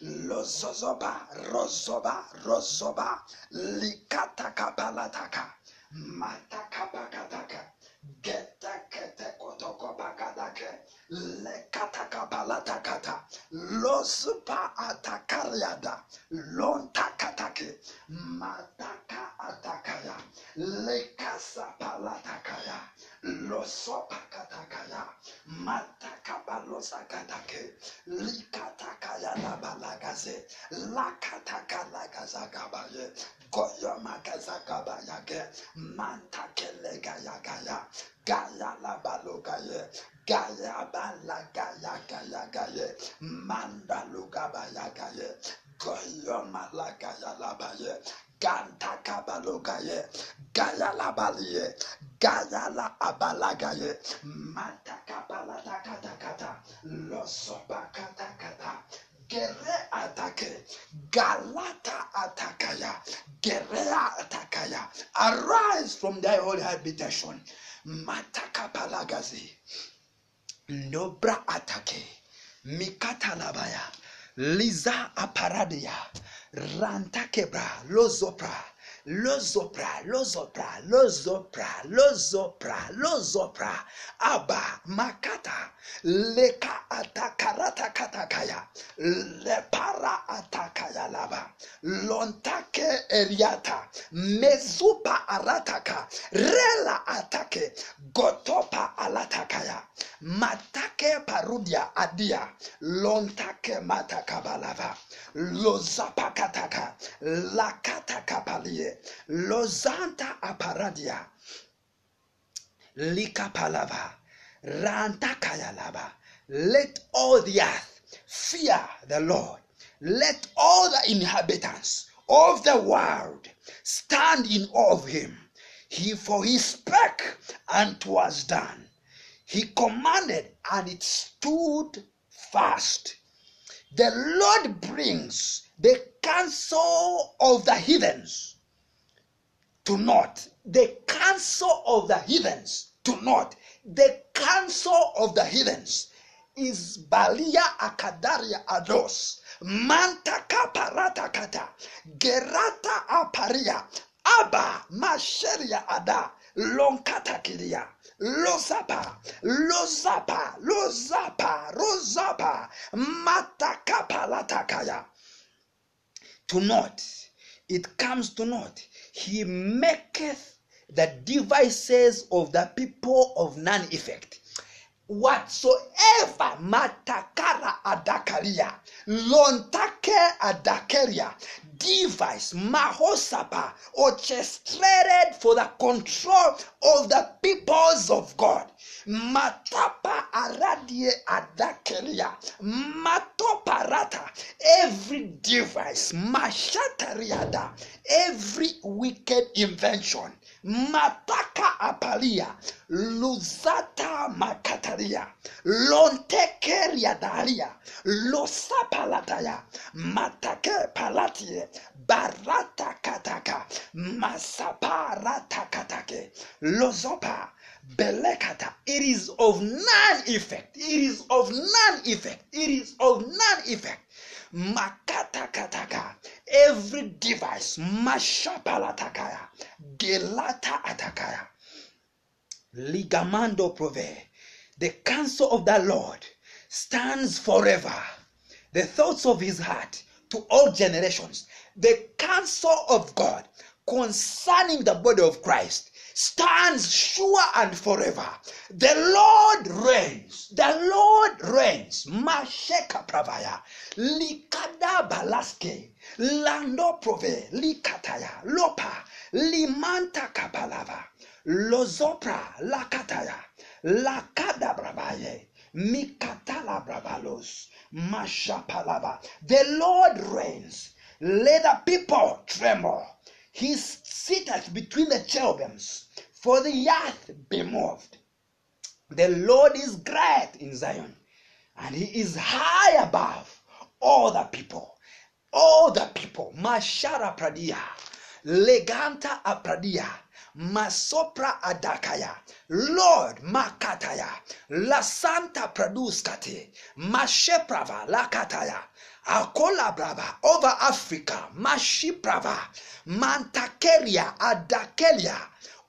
lozozoba rozoba rozoba. Likatakapalata matakapakataka. Geteketekotokopakatake lekatakapalataka losupa atakariada. Lontakatake likatakayalabalagaze lakatakalagazagabaye goyomakazagabayage mantakelegayagaya. Gayalabalogaye gayabalagayagayagaye mandalugabayagaye. Goyomalagayalabaye. Gantakabalogaye gayalabaliye. Gayala abalagaye matakabalataakatakata losobakatakata gere atake galata atakaya. Gerea atakaya. Arise from thy holy habitation. Matakapalagazi ndobra atake. Mikatalabaya liza aparadia. Rantakebra lozopra lozopra lozopra lozopra lozopra lozopra. Aba makata leka atakarata katakaya lepara atakaya laba lontake eriata mezupa arataka rela atake gotopa alatakaya matake parudia adia. Lontake matakabalava lozapakataka lakatakapalie lozanta aparadia. Lika palava. likapalava rantakayalava let all the earth fear the lord. Let all the inhabitants of the world stand in awe of him. He for he spake and 'twas done. He commanded and it stood fast. The lord brings the counsel of the heathens to naught. The counsel of the heathens to naught. The counsel of the heathens is balia akadaria ados. Mantaka paratakata gerata aparia. Aba masheria ada. Lonkatakiria lozapa lozapa lozapa rozapa matakapalatakaya to naught. It comes to naught he maketh the devices of the people of none effect. Whatsoever matakara adakaria lontake adakaria, device mahosapa orchestrated for the control of the peoples of god. Matapa aradie adakeria matoparata every device mashatariada. Every wicked invention mataka apalia luzata makataria lontekeria daria losapalataya matake palatie barata kataka masaparata katake lozopa belekata. It is of none effect. It is of none effect. It is of none effect. Makatakataka every device mashapalatakaya gelata atakaya ligamando prove. The counsel of the lord stands forever. The thoughts of his heart to all generations. The counsel of god concerning the body of christ stands sure and forever. The Lord reigns. The Lord reigns. Masheka pravaya. Likada balaske. Lando prove. Likataya. Lopa. Limanta kapalava. Lozopra. Lakataya. Lakada bravaye. Mikatala bravalos. Mashapalava. The Lord reigns. Let the people tremble. He sitteth between the cherubims, for the earth be moved. The Lord is great in Zion, and he is high above all the people. All the people. Mashara pradia. Leganta apradia. masopra adakaya lord makataya la santa masheprava lakataya akola brava over africa mashiprava mantakeria adakelia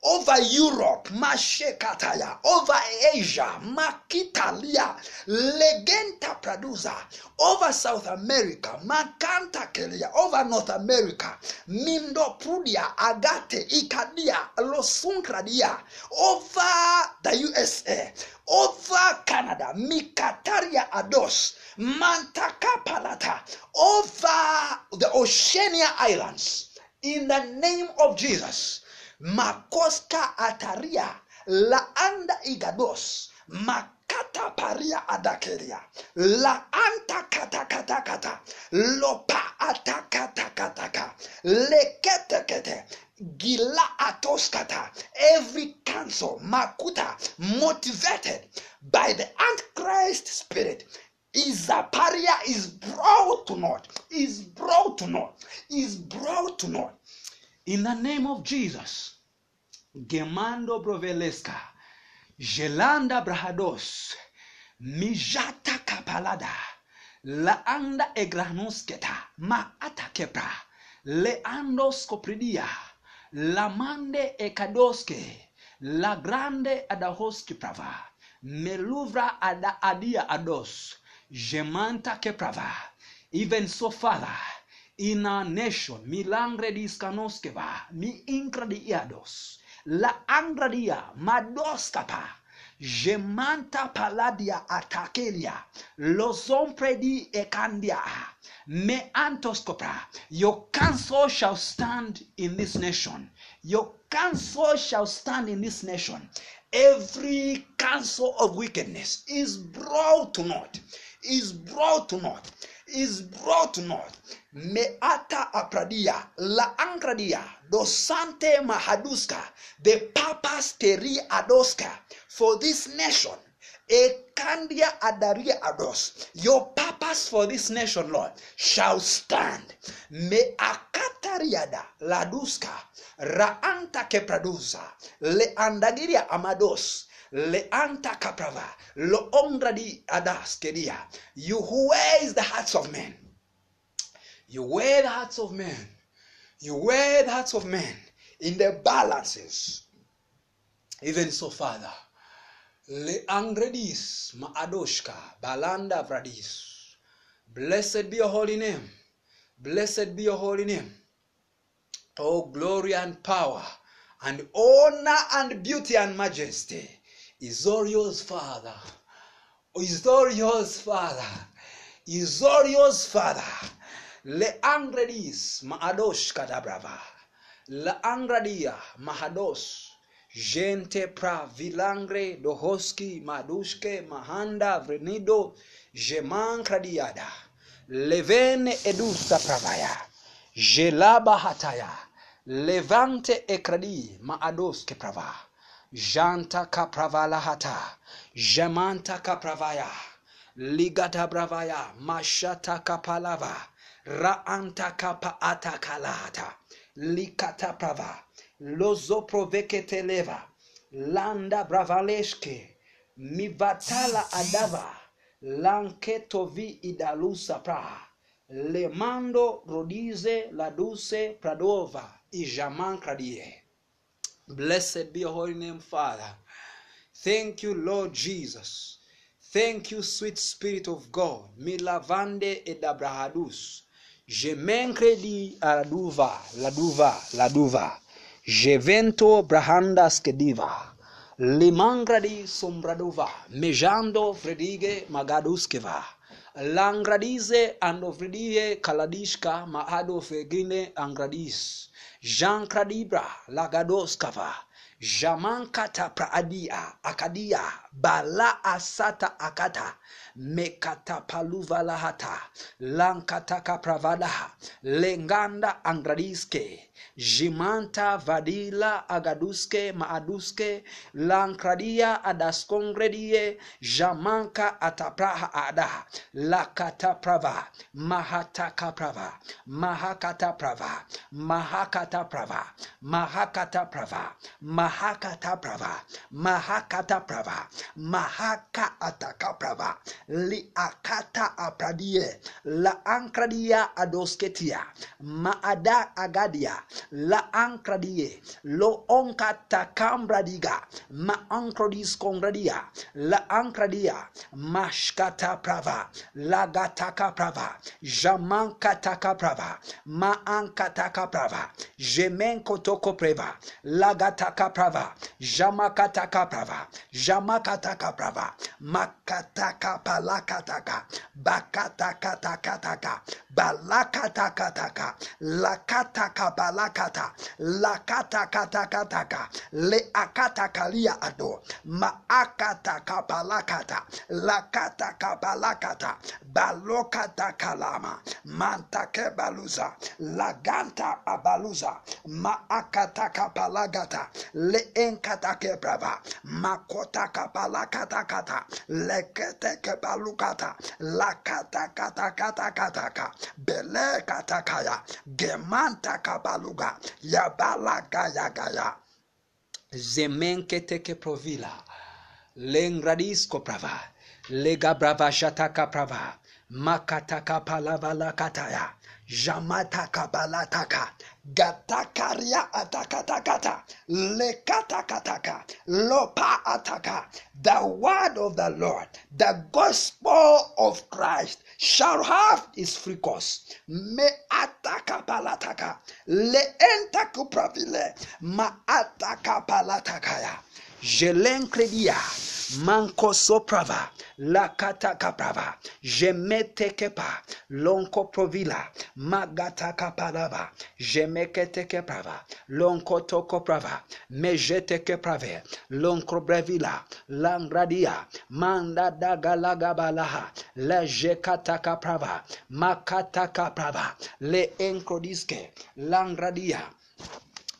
over Europe, Mashekataya, over Asia, Makitalia, Legenta Producer, over South America, Makanta Kelia, over North America, Mindo Prudia, Agate, Ikadia, Losunkradia, over the USA, over Canada, Mikataria Ados, Mantaka Palata, over the Oceania Islands, in the name of Jesus. Makoska ataria. Laanda igados. Makata paria adakeria. La anta kata kata. Kata lopa atakatakataka leketekete gila atoskata. Every council makuta motivated by the antichrist spirit Izaparia is brought to naught, is brought to naught, is brought to naught. In the name of Jesus, Gemando Broveleska, Gelanda Brahados, Mijata Kapalada, Laanda Egranusketa. Maata Kepra, Leandos Copridia, Lamande Ekadoske, La Grande Adahoski Prava, Meluvra Ada Adia Ados, Gemanta Keprava, even so, Father, in our nation, milangre diskanoskeva, mi incrediados, la angradia, madoskapa, gemanta paladia atakelia, lozompredi ekandia, me antoskopra. your counsel shall stand in this nation. Your counsel shall stand in this nation. Every counsel of wickedness is brought to naught, is brought north is brought naught. Meata apradia, la angradia, dosante mahaduska, the papas teri adoska, for this nation. Ekandia adaria ados. Your purpose for this nation, Lord, shall stand. Me akatariada laduska, raanta kepraduza le andagiria amados le anta kaprava lo ongradi adas kedia you who weighs the hearts of men. You weigh the hearts of men. You weigh the hearts of men in the balances. Even so father le angredis ma adoshka balanda vradis. Blessed be your holy name. Blessed be your holy name. Oh glory and power and honor and beauty and majesty Isorios father. Oh, Isorios father. Isorios father. Leangredis maadosh kadabrava. Laangradia mahados. Gente pra vilangre dohoski madushke mahanda vrenido jemankradiada. Levene edusta pravaya. Jelaba hataya. Levante ekradi maadoske prava. Janta kapravalahata, Jamanta kapravaya, Ligata bravaya, Mashata kapalava, Raanta kapa atakalata, Likata prava, Lozo proveketeleva, Landa bravaleshke, Mivatala adava, Lanketovi idalusa pra, Lemando rodize laduse pradova, Ijaman. Blessed be your holy name, Father. Thank you, Lord Jesus. Thank you, sweet Spirit of God. Milavande edabrahadus. Je mencredi aladuva, laduva, laduva. Je vento brahandas kediva. Limangradi sombraduva. Mejando fredige magaduskeva. Langradize andovridie kaladishka maado fegine angradis. Jean Cradibra Lagadoskava Jamankata Praadia Akadia bala asata akata mekatapaluvalahata lankatakapravadaha lenganda angradiske jimanta vadila agaduske maaduske lankradia adaskongredie jamanka atapraha adaha lakataprava mahatakaprava mahakataprava mahakataprava mahakataprava mahakataprava mahakataprava mahaka atakaprava. Liakata li akata apradie. La ankradia adosketia. Maada agadia. La ankradie. Lo onkata kambradiga. Ma ankrodis kongradia. La ankradia. Mashkata prava. Lagataka prava. Jamankataka prava. Ma ankataka prava jemenkotoko prava lagataka prava. Jamakataka prava jamakataka prava makataka palakataka bakatakatakataka. Balakatakataka lakataka balakata lakatakatakataka. Leakatakalia ado. Maakataka balakata lakataka balakata balokatakalama mantake baluza laganta abaluza maakataka balagata leenkatake brava makotaka balakata kata lekete kebalukata lakata kata kata kata ka bele kata kaya gemanta kabaluga yabalaga yagaya zemenkete keprovila lengradisko prava lega brava shataka prava makataka palavala kataya jamataka balataka gatakaria atakatakata. Lekatakataka. Lopa ataka. The word of the lord the gospel of christ shall have its free course. Me ataka palataka le entaku pravile ma ataka palatakaya jelenkredia mankosoprava lakatakaprava jemetekepa lonkoprovila magatakaparava jemeketekeprava lonkotokoprava mejetekeprave lonkrobrevila langradia mandadagalagabalaha lejekatakaprava le leenkrodiske langradia.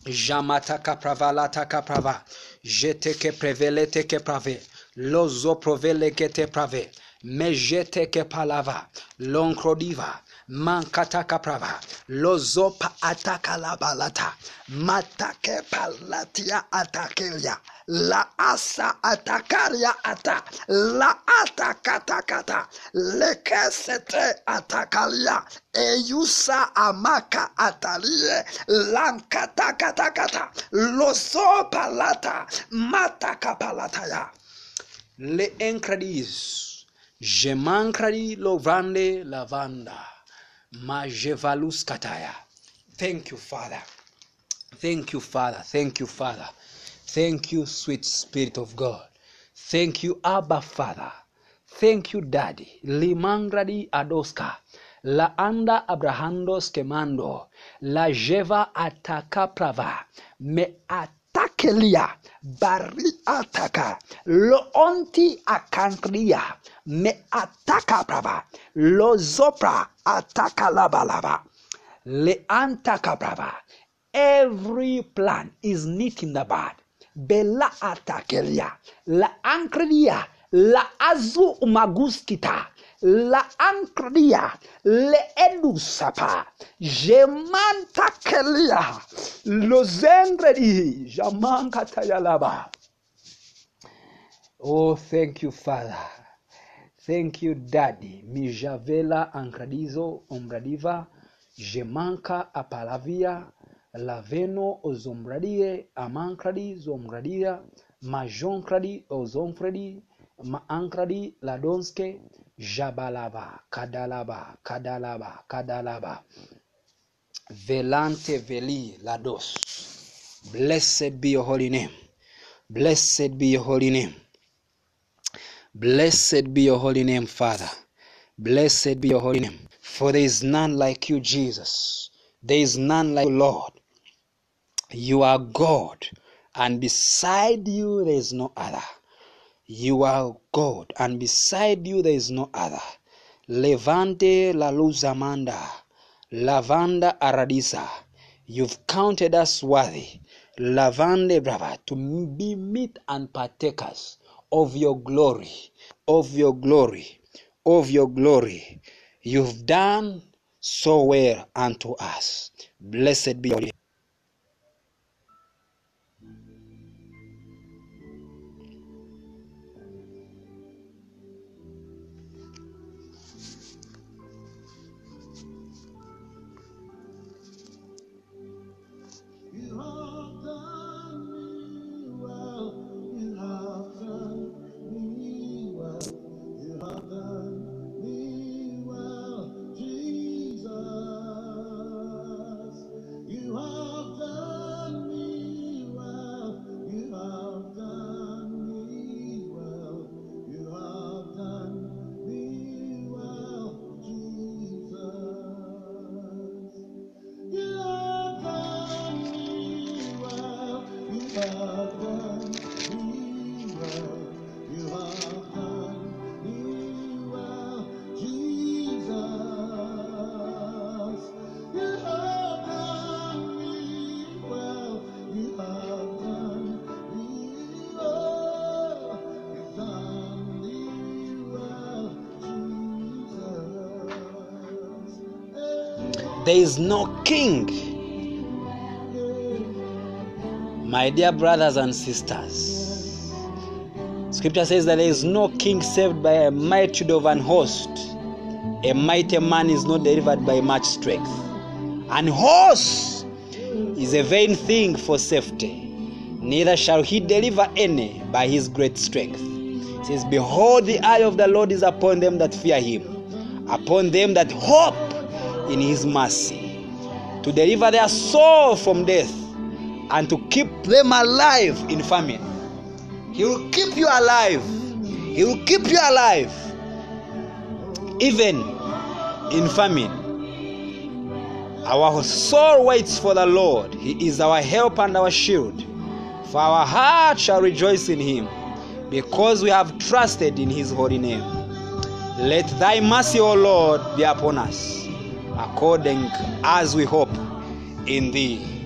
Jamata kapravala takaprava. Jete ke prevele te ke prave. Lozo provele ke te prave. Mejete ke palava. Lonkrodiva mankataka prava lozopa atakalabalata matake palatia atakelia. La asa atakaria ata. La atakatakata lekesete atakalia. Eyusa amaka atalie. Lankatakatakata loso palata matakapalataya le encradis je mancradi lovrande lavanda ma jevalus kataya. Thank you father. Thank you father. Thank you father. Thank you sweet spirit of god. Thank you abba father. Thank you daddy. Limangradi adoska. La anda abrahandos kemando. La jeva ataka prava me atakelia bariataka. Loonti akantria meataka brava lozopra ataka labalaba leantaka brava every plan is knit in the bud. Bela atakelia la ankrelia la azu umaguskita la ancria le edusapa jemantakelia lo jamanka tayalaba. Oh thank you father. Thank you daddy. Mijavela ankradizo ombradiva jemanka apalavia laveno ozomradie amankradi zomradia majonkradi ozomfredi maankradi ladonske jabalaba kadalaba kadalaba kadalaba. Velante veli lados blessed be your holy name. Blessed be your holy name. Blessed be your holy name father. Blessed be your holy name. For there is none like you jesus. There is none like you lord. You are god and beside you there is no other You are God, and beside you there is no other. Levante la luz amanda, lavanda aradisa. You've counted us worthy, lavande brava, to be meet and partakers of your glory, of your glory, of your glory. You've done so well unto us. Blessed be your name. There is no king, my dear brothers and sisters. Scripture says that there is no king saved by a multitude of an host. A mighty man is not delivered by much strength. An horse is a vain thing for safety. Neither shall he deliver any by his great strength. It says, Behold, the eye of the Lord is upon them that fear him, upon them that hope in his mercy, to deliver their soul from death, and to keep them alive in famine. He will keep you alive. He will keep you alive, even in famine. Our soul waits for the Lord. He is our help and our shield. For our heart shall rejoice in him, because we have trusted in his holy name. Let thy mercy, O Lord, be upon us, according as we hope in thee.